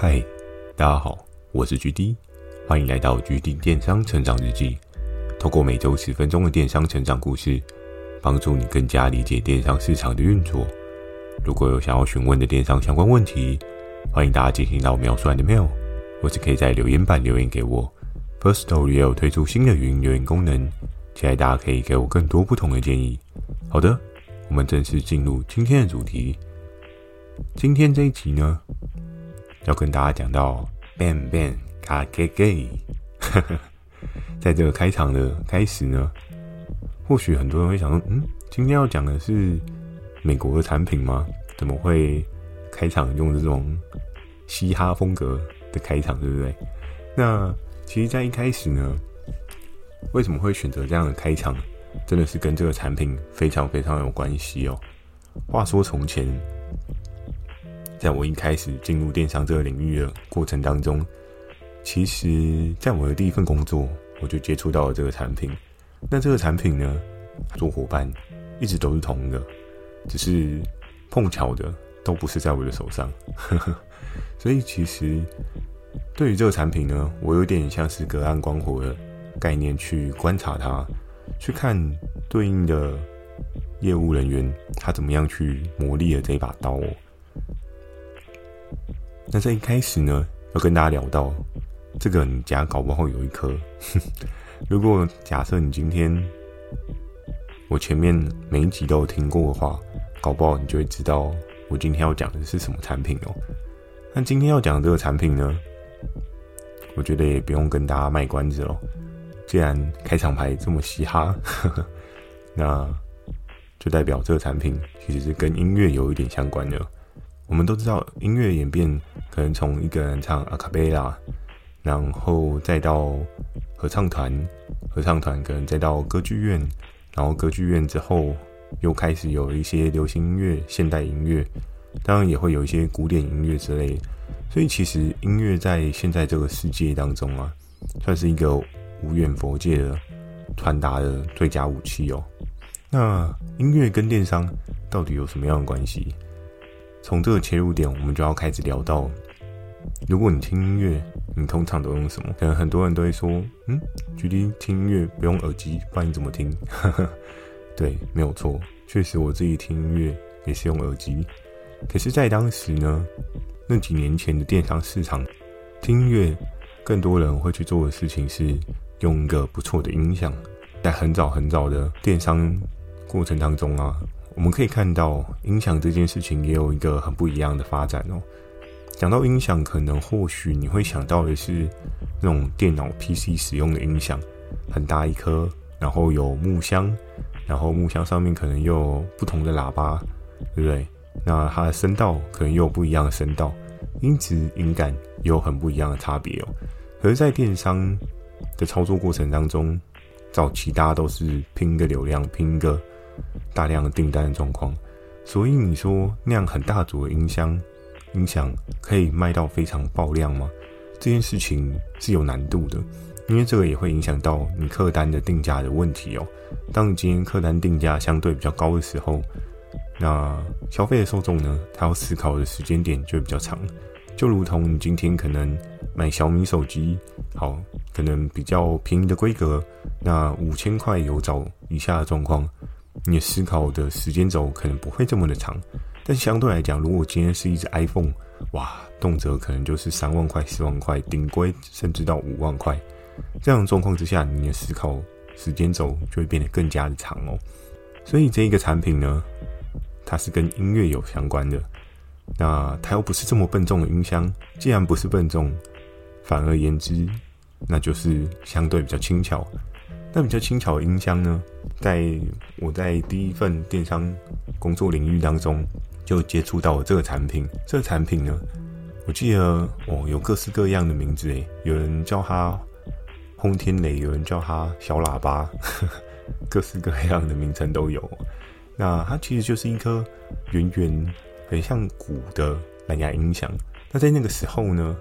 嗨，大家好，我是 GD，欢迎来到 GD 电商成长日记。透过每周十分钟的电商成长故事，帮助你更加理解电商市场的运作。如果有想要询问的电商相关问题，欢迎大家进行到描述栏的 mail，或是可以在留言板留言给我。Firstory 也有推出新的语音留言功能，期待大家可以给我更多不同的建议。好的，我们正式进入今天的主题。今天这一集呢，要跟大家讲到 “bang bang 卡给给”，在这个开场的开始呢，或许很多人会想说：“嗯，今天要讲的是美国的产品吗？怎么会开场用这种嘻哈风格的开场，对不对？”那其实，在一开始呢，为什么会选择这样的开场，真的是跟这个产品非常非常有关系哦。话说从前。在我一开始进入电商这个领域的过程当中，其实在我的第一份工作，我就接触到了这个产品。那这个产品呢，做伙伴一直都是同一个，只是碰巧的都不是在我的手上。所以其实对于这个产品呢，我有点像是隔岸观火的概念去观察它，去看对应的业务人员他怎么样去磨砺了这一把刀。那在一开始呢，要跟大家聊到这个，你家搞不好有一颗。如果假设你今天我前面每一集都有听过的话，搞不好你就会知道我今天要讲的是什么产品哦。那今天要讲的这个产品呢，我觉得也不用跟大家卖关子了。既然开场白这么嘻哈，那就代表这个产品其实是跟音乐有一点相关的。我们都知道，音乐演变可能从一个人唱阿卡贝拉，然后再到合唱团，合唱团可能再到歌剧院，然后歌剧院之后又开始有一些流行音乐、现代音乐，当然也会有一些古典音乐之类。所以，其实音乐在现在这个世界当中啊，算是一个无远佛界的传达的最佳武器哦。那音乐跟电商到底有什么样的关系？从这个切入点，我们就要开始聊到，如果你听音乐，你通常都用什么？可能很多人都会说，嗯，GD 听音乐不用耳机，不然你怎么听？对，没有错，确实我自己听音乐也是用耳机。可是，在当时呢，那几年前的电商市场，听音乐更多人会去做的事情是用一个不错的音响。在很早很早的电商过程当中啊。我们可以看到，音响这件事情也有一个很不一样的发展哦。讲到音响，可能或许你会想到的是那种电脑 PC 使用的音响，很大一颗，然后有木箱，然后木箱上面可能有不同的喇叭，对不对？那它的声道可能又有不一样的声道，音质、音感也有很不一样的差别哦。可是，在电商的操作过程当中，早期大家都是拼个流量，拼个。大量的订单的状况，所以你说那样很大组的音箱、音响可以卖到非常爆量吗？这件事情是有难度的，因为这个也会影响到你客单的定价的问题哦。当你今天客单定价相对比较高的时候，那消费的受众呢，他要思考的时间点就会比较长。就如同你今天可能买小米手机，好，可能比较便宜的规格，那五千块有找以下的状况。你的思考的时间轴可能不会这么的长，但相对来讲，如果今天是一只 iPhone，哇，动辄可能就是三万块、四万块，顶规甚至到五万块。这样的状况之下，你的思考时间轴就会变得更加的长哦。所以这一个产品呢，它是跟音乐有相关的，那它又不是这么笨重的音箱，既然不是笨重，反而言之，那就是相对比较轻巧。那比较轻巧的音箱呢，在我在第一份电商工作领域当中，就接触到了这个产品。这个产品呢，我记得哦，有各式各样的名字诶，有人叫它轰天雷，有人叫它小喇叭，各式各样的名称都有。那它其实就是一颗圆圆、很像鼓的蓝牙音响。那在那个时候呢，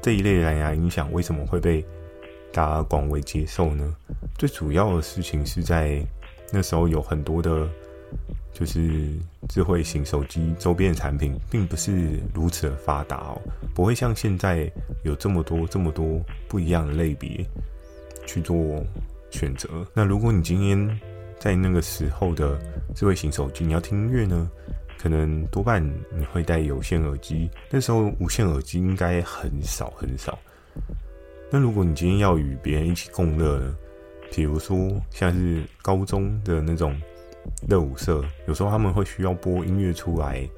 这一类蓝牙音响为什么会被大家广为接受呢？最主要的事情是在那时候有很多的就是智慧型手机周边的产品，并不是如此的发达哦，不会像现在有这么多这么多不一样的类别去做选择。那如果你今天在那个时候的智慧型手机，你要听音乐呢，可能多半你会戴有线耳机，那时候无线耳机应该很少很少。那如果你今天要与别人一起共乐呢，比如说像是高中的那种热舞社，有时候他们会需要播音乐出来，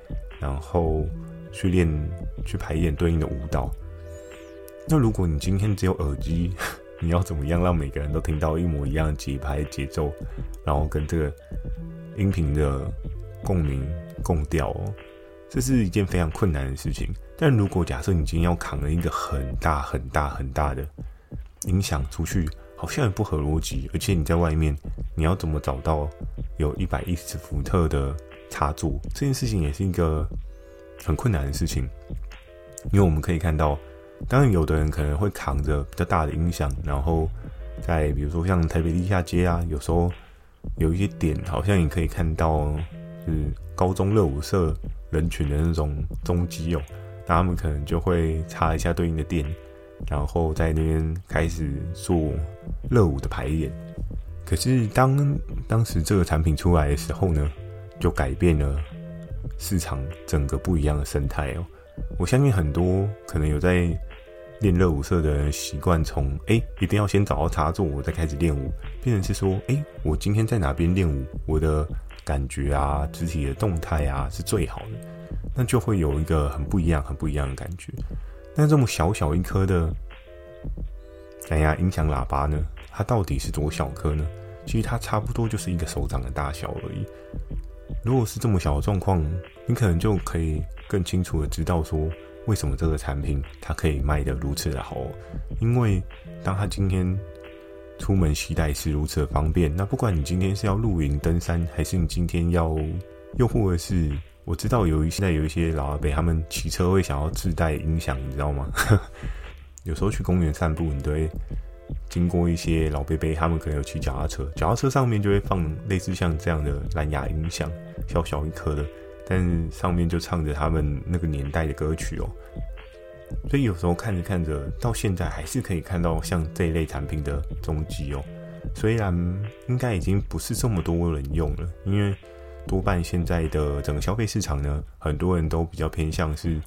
然后去练、去排演对应的舞蹈。那如果你今天只有耳机，你要怎么样让每个人都听到一模一样的节拍、节奏，然后跟这个音频的共鸣、共调？这是一件非常困难的事情。但如果假设你今天要扛了一个很大、很大、很大的音响出去，好像也不合逻辑。而且你在外面，你要怎么找到有一百一十伏特的插座？这件事情也是一个很困难的事情。因为我们可以看到，当然有的人可能会扛着比较大的音响，然后在比如说像台北地下街啊，有时候有一些点，好像也可以看到，是高中热舞社。人群的那种踪迹哦，那他们可能就会插一下对应的电，然后在那边开始做热舞的排演。可是当当时这个产品出来的时候呢，就改变了市场整个不一样的生态哦。我相信很多可能有在练热舞社的人习惯从哎一定要先找到插座，我再开始练舞，变成是说哎我今天在哪边练舞，我的。感觉啊，肢体的动态啊是最好的，那就会有一个很不一样、很不一样的感觉。那这么小小一颗的蓝牙音响喇叭呢？它到底是多小颗呢？其实它差不多就是一个手掌的大小而已。如果是这么小的状况，你可能就可以更清楚的知道说，为什么这个产品它可以卖得如此的好。因为当它今天。出门携带是如此的方便。那不管你今天是要露营登山，还是你今天要，又或者是我知道有一现在有一些老阿伯，他们骑车会想要自带音响，你知道吗？有时候去公园散步，你都会经过一些老伯伯，他们可能有骑脚踏车，脚踏车上面就会放类似像这样的蓝牙音响，小小一颗的，但是上面就唱着他们那个年代的歌曲哦。所以有时候看着看着，到现在还是可以看到像这一类产品的踪迹哦。虽然应该已经不是这么多人用了，因为多半现在的整个消费市场呢，很多人都比较偏向是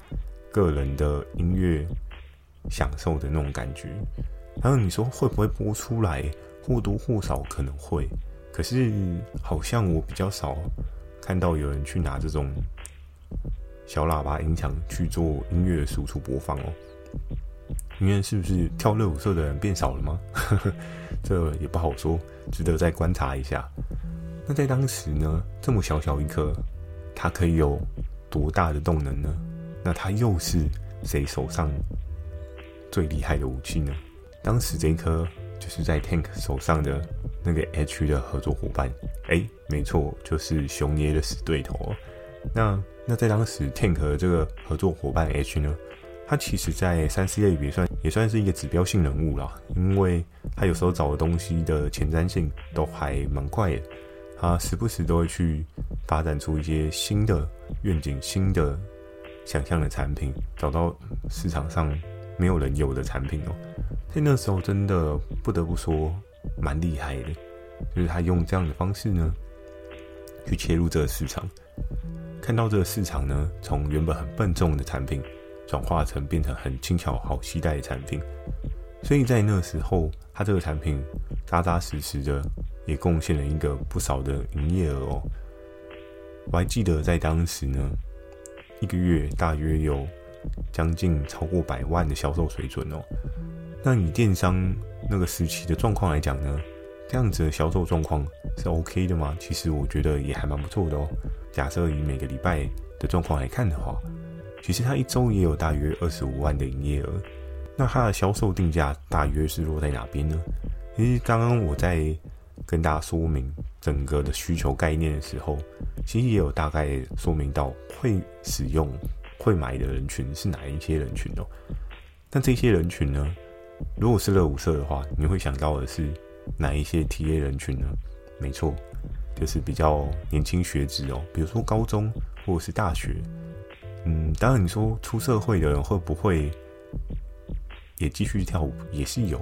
个人的音乐享受的那种感觉。然后你说会不会播出来？或多或少可能会，可是好像我比较少看到有人去拿这种。小喇叭音响去做音乐输出播放哦，你看是不是跳热舞社的人变少了吗？这也不好说，值得再观察一下。那在当时呢，这么小小一颗，它可以有多大的动能呢？那它又是谁手上最厉害的武器呢？当时这一颗就是在 Tank 手上的那个 H 的合作伙伴，哎，没错，就是熊爷的死对头哦。那那在当时，Tank 的这个合作伙伴 H 呢，他其实在三 C 类别算也算是一个指标性人物啦，因为他有时候找的东西的前瞻性都还蛮快的，他时不时都会去发展出一些新的愿景、新的想象的产品，找到市场上没有人有的产品哦。在那时候真的不得不说蛮厉害的，就是他用这样的方式呢，去切入这个市场。看到这个市场呢，从原本很笨重的产品，转化成变成很轻巧好携带的产品，所以在那时候，它这个产品扎扎实实的也贡献了一个不少的营业额哦。我还记得在当时呢，一个月大约有将近超过百万的销售水准哦。那以电商那个时期的状况来讲呢，这样子的销售状况是 OK 的吗？其实我觉得也还蛮不错的哦。假设以每个礼拜的状况来看的话，其实它一周也有大约二十五万的营业额。那它的销售定价大约是落在哪边呢？其实刚刚我在跟大家说明整个的需求概念的时候，其实也有大概说明到会使用、会买的人群是哪一些人群哦。那这些人群呢，如果是热舞社的话，你会想到的是哪一些 TA 人群呢？没错，就是比较年轻学子哦，比如说高中或者是大学。嗯，当然你说出社会的人会不会也继续跳舞，也是有。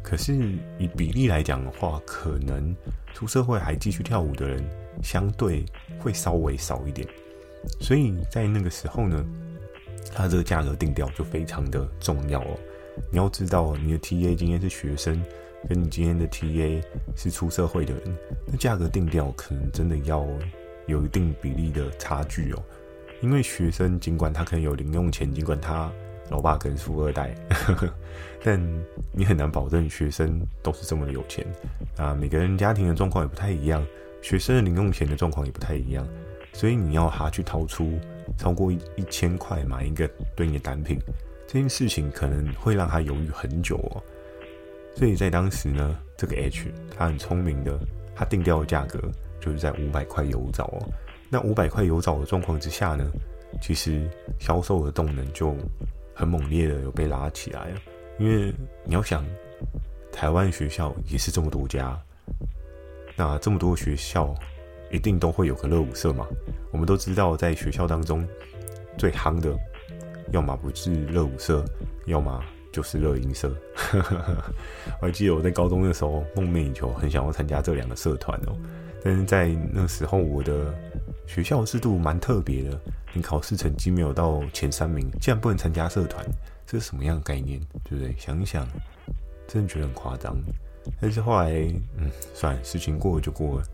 可是以比例来讲的话，可能出社会还继续跳舞的人相对会稍微少一点。所以在那个时候呢，它这个价格定调就非常的重要哦。你要知道，你的 TA 今天是学生，跟你今天的 TA 是出社会的人，那价格定调可能真的要有一定比例的差距哦。因为学生尽管他可能有零用钱，尽管他老爸可能富二代，呵呵，但你很难保证学生都是这么的有钱啊。每个人家庭的状况也不太一样，学生的零用钱的状况也不太一样，所以你要他去掏出超过一一千块买一个对应的单品。这件事情可能会让他犹豫很久哦，所以在当时呢，这个 H 他很聪明的，他定调的价格就是在五百块有找哦。那五百块有找的状况之下呢，其实销售的动能就很猛烈的有被拉起来了。因为你要想，台湾学校也是这么多家，那这么多学校一定都会有个乐舞社嘛。我们都知道，在学校当中最夯的。要么不是乐舞社，要么就是乐音社。我还记得我在高中的时候梦寐以求，很想要参加这两个社团哦。但是在那时候，我的学校制度蛮特别的，你考试成绩没有到前三名，竟然不能参加社团，这是什么样的概念？对不对？想一想，真的觉得很夸张。但是后来，嗯，算了，事情过了就过了。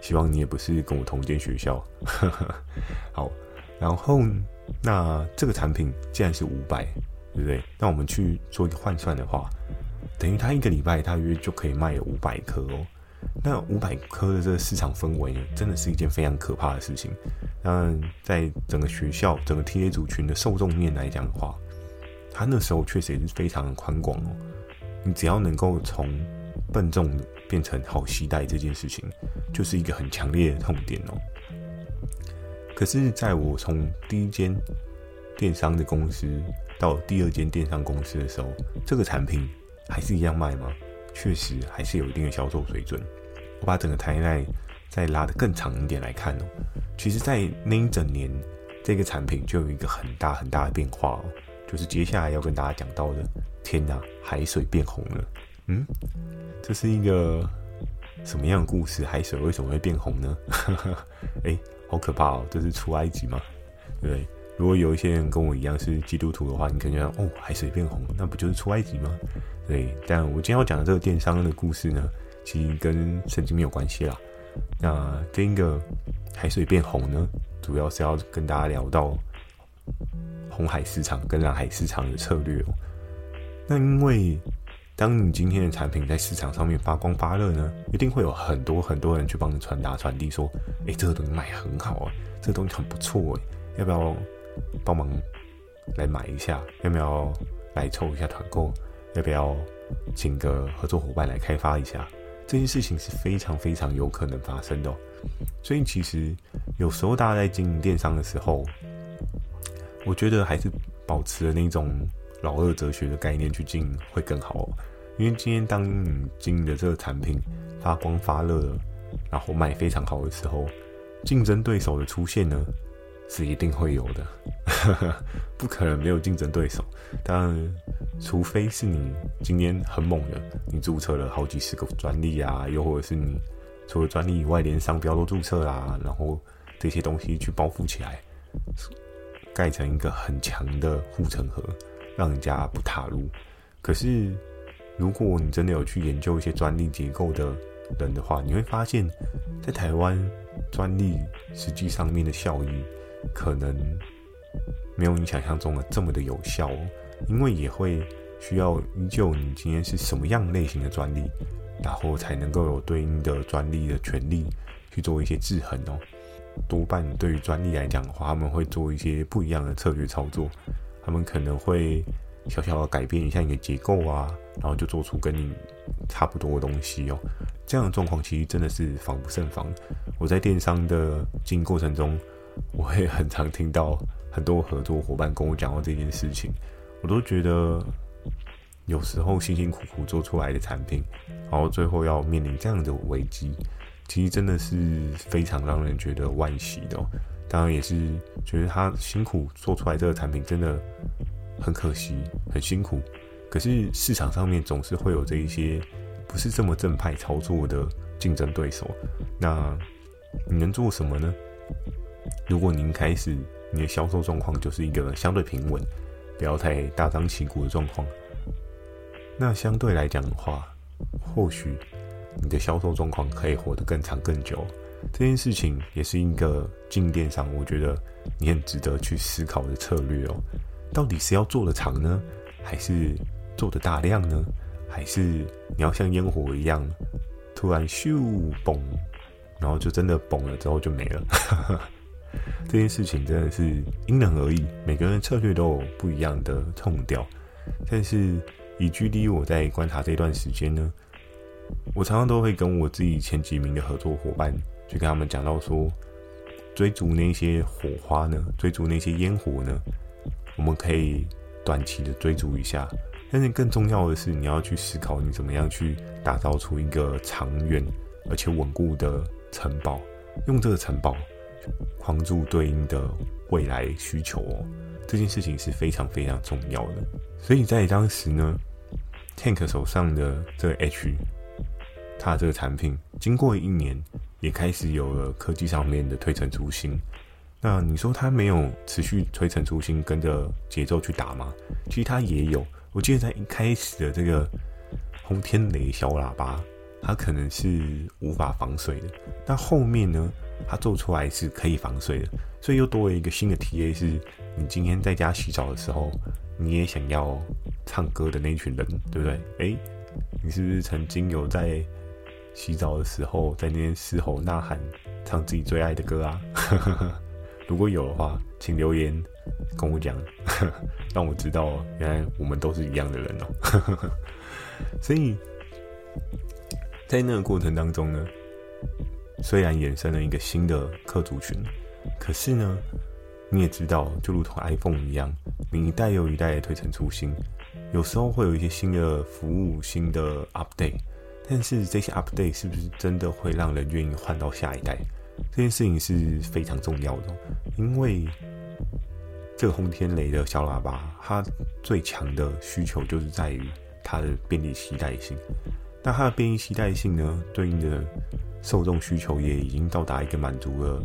希望你也不是跟我同间学校。好，然后。那这个产品既然是五百，对不对？那我们去做一个换算的话，等于他一个礼拜大约就可以卖五百颗哦。那五百颗的这个市场氛围，真的是一件非常可怕的事情。那在整个学校、整个 TA 族群的受众面来讲的话，他那时候确实也是非常的宽广哦。你只要能够从笨重变成好携带这件事情，就是一个很强烈的痛点哦。可是，在我从第一间电商的公司到第二间电商公司的时候，这个产品还是一样卖吗？确实还是有一定的销售水准。我把整个 timeline 再拉得更长一点来看哦，其实，在那一整年，这个产品就有一个很大很大的变化哦，就是接下来要跟大家讲到的。天哪，海水变红了！嗯，这是一个什么样的故事？海水为什么会变红呢？哎。好可怕哦！这是出埃及吗？对，如果有一些人跟我一样是基督徒的话，你可能觉得哦，海水变红，那不就是出埃及吗？对，但我今天要讲的这个电商的故事呢，其实跟圣经没有关系啦。那这个海水变红呢，主要是要跟大家聊到红海市场跟蓝海市场的策略哦。那因为当你今天的产品在市场上面发光发热呢，一定会有很多很多人去帮你传达传递，说，诶，这个东西卖很好啊，这个东西很不错诶，要不要帮忙来买一下？要不要来凑一下团购？要不要请个合作伙伴来开发一下？这件事情是非常非常有可能发生的。所以其实有时候大家在经营电商的时候，我觉得还是保持了那种。老二哲学的概念去经营会更好，因为今天当你经营的这个产品发光发热了，然后卖非常好的时候，竞争对手的出现呢，是一定会有的，不可能没有竞争对手。当然，除非是你今天很猛的，你注册了好几十个专利啊，又或者是你除了专利以外连商标都注册啦，然后这些东西去包覆起来，盖成一个很强的护城河。让人家不踏入。可是，如果你真的有去研究一些专利结构的人的话，你会发现，在台湾专利实际上面的效益，可能没有你想象中的这么的有效哦。因为也会需要依旧你今天是什么样类型的专利，然后才能够有对应的专利的权利去做一些制衡哦。多半对于专利来讲的话，他们会做一些不一样的策略操作。他们可能会小小的改变一下你的结构啊，然后就做出跟你差不多的东西哦。这样的状况其实真的是防不胜防。我在电商的经营过程中，我会很常听到很多合作伙伴跟我讲到这件事情，我都觉得有时候辛辛苦苦做出来的产品，然后最后要面临这样的危机，其实真的是非常让人觉得惋惜的。当然也是觉得他辛苦做出来这个产品真的很可惜，很辛苦。可是市场上面总是会有这一些不是这么正派操作的竞争对手。那你能做什么呢？如果您开始你的销售状况就是一个相对平稳，不要太大张旗鼓的状况，那相对来讲的话，或许你的销售状况可以活得更长更久。这件事情也是一个进电商，我觉得你很值得去思考的策略哦。到底是要做得长呢，还是做得大量呢？还是你要像烟火一样，突然咻嘣，然后就真的嘣了之后就没了？这件事情真的是因人而异，每个人策略都有不一样的痛调。但是以距离我在观察这段时间呢，我常常都会跟我自己前几名的合作伙伴。去跟他们讲到说，追逐那些火花呢，追逐那些烟火呢，我们可以短期的追逐一下，但是更重要的是，你要去思考你怎么样去打造出一个长远而且稳固的城堡，用这个城堡框住对应的未来需求哦。这件事情是非常非常重要的。所以在当时呢，Tank 手上的这个 H，它的这个产品经过一年。也开始有了科技上面的推陈出新。那你说它没有持续推陈出新，跟着节奏去打吗？其实它也有。我记得在一开始的这个轰天雷小喇叭，它可能是无法防水的。但后面呢，它做出来是可以防水的，所以又多了一个新的体验，是你今天在家洗澡的时候，你也想要唱歌的那群人，对不对？诶，你是不是曾经有在？洗澡的时候，在那边嘶吼呐喊，唱自己最爱的歌啊！如果有的话，请留言跟我讲，让我知道原来我们都是一样的人哦。所以，在那个过程当中呢，虽然衍生了一个新的客族群，可是呢，你也知道，就如同 iPhone 一样，你一代又一代的推陈出新，有时候会有一些新的服务、新的 update。但是这些 update 是不是真的会让人愿意换到下一代？这件事情是非常重要的，因为这个轰天雷的小喇叭，它最强的需求就是在于它的便利携带性。那它的便利携带性呢，对应的受众需求也已经到达一个满足了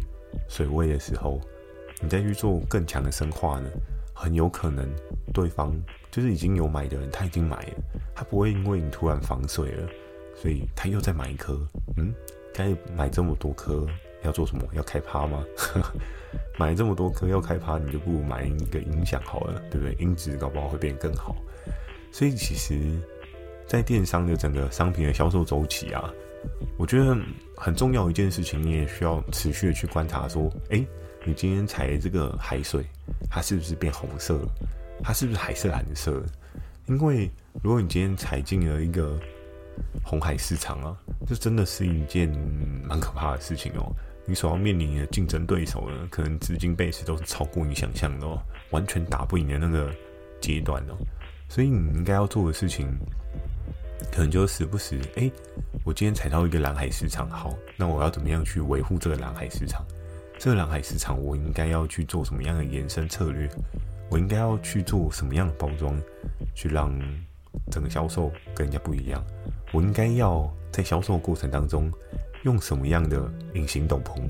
水位的时候，你再去做更强的深化呢，很有可能对方就是已经有买的人，他已经买了，他不会因为你突然防水了。所以他又再买一颗，嗯，该买这么多颗要做什么？要开趴吗？买这么多颗要开趴，你就不如买一个音响好了，对不对？音质搞不好会变更好。所以其实，在电商的整个商品的销售周期啊，我觉得很重要一件事情，你也需要持续的去观察，说，诶，你今天采这个海水，它是不是变红色了？它是不是还是蓝色？因为如果你今天踩进了一个红海市场啊，这真的是一件蛮可怕的事情哦。你所要面临的竞争对手呢，可能资金 base 都是超过你想象的哦，完全打不赢的那个阶段哦。所以你应该要做的事情，可能就时不时，哎，我今天踩到一个蓝海市场，好，那我要怎么样去维护这个蓝海市场？这个蓝海市场，我应该要去做什么样的延伸策略？我应该要去做什么样的包装，去让整个销售跟人家不一样？我应该要在销售过程当中用什么样的隐形斗篷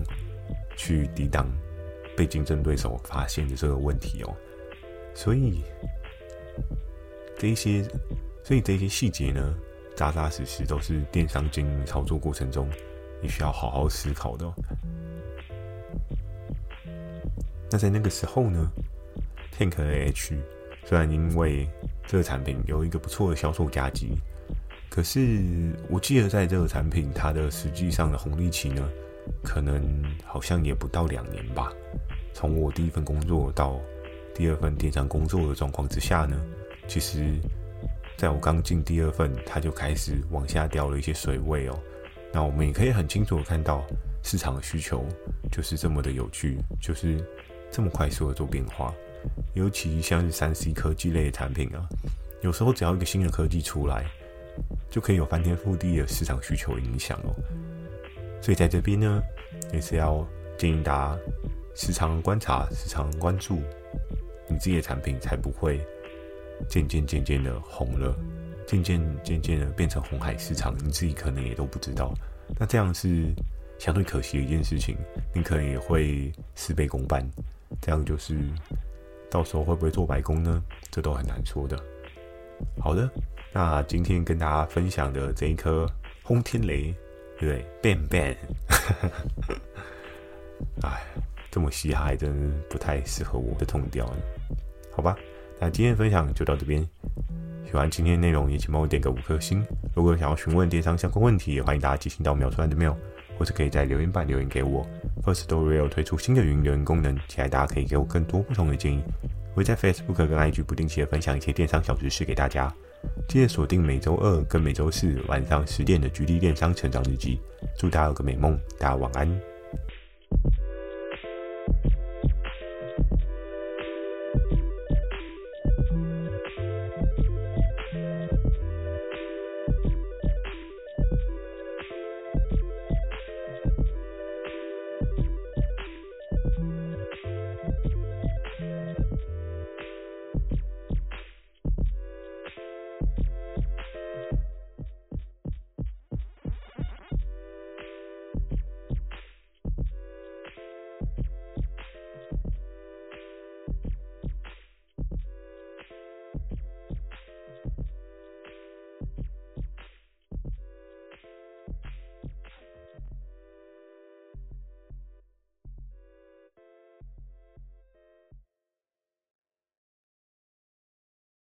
去抵挡被竞争对手发现的这个问题哦？所以这些，所以这些细节呢，扎扎实实都是电商经营操作过程中你需要好好思考的哦。那在那个时候呢，Tank H 虽然因为这个产品有一个不错的销售佳绩。可是我记得，在这个产品它的实际上的红利期呢，可能好像也不到两年吧。从我第一份工作到第二份电商工作的状况之下呢，其实在我刚进第二份，它就开始往下掉了一些水位哦。那我们也可以很清楚的看到，市场的需求就是这么的有趣，就是这么快速的做变化。尤其像是三 C 科技类的产品啊，有时候只要一个新的科技出来。就可以有翻天覆地的市场需求影响哦。所以在这边呢，也是要建议大家时常观察、时常关注你自己的产品，才不会渐渐渐渐的红了，渐渐渐渐的变成红海市场，你自己可能也都不知道。那这样是相对可惜的一件事情，你可能也会事倍功半。这样就是到时候会不会做白工呢？这都很难说的。好的，那今天跟大家分享的这一颗轰天雷，对不对？Bang bang，哎，这么嘻哈，真不太适合我的痛调呢。好吧，那今天分享就到这边。喜欢今天内容，也请帮我点个五颗星。如果想要询问电商相关问题，也欢迎大家寄信到秒传的 mail，或是可以在留言板留言给我。Firstory 有推出新的语音留言功能，期待大家可以给我更多不同的建议。我会在 Facebook 跟 IG 不定期的分享一些电商小知识给大家。记得锁定每周二跟每周四晚上十点的《GD 电商成长日记》。祝大家有个美梦，大家晚安。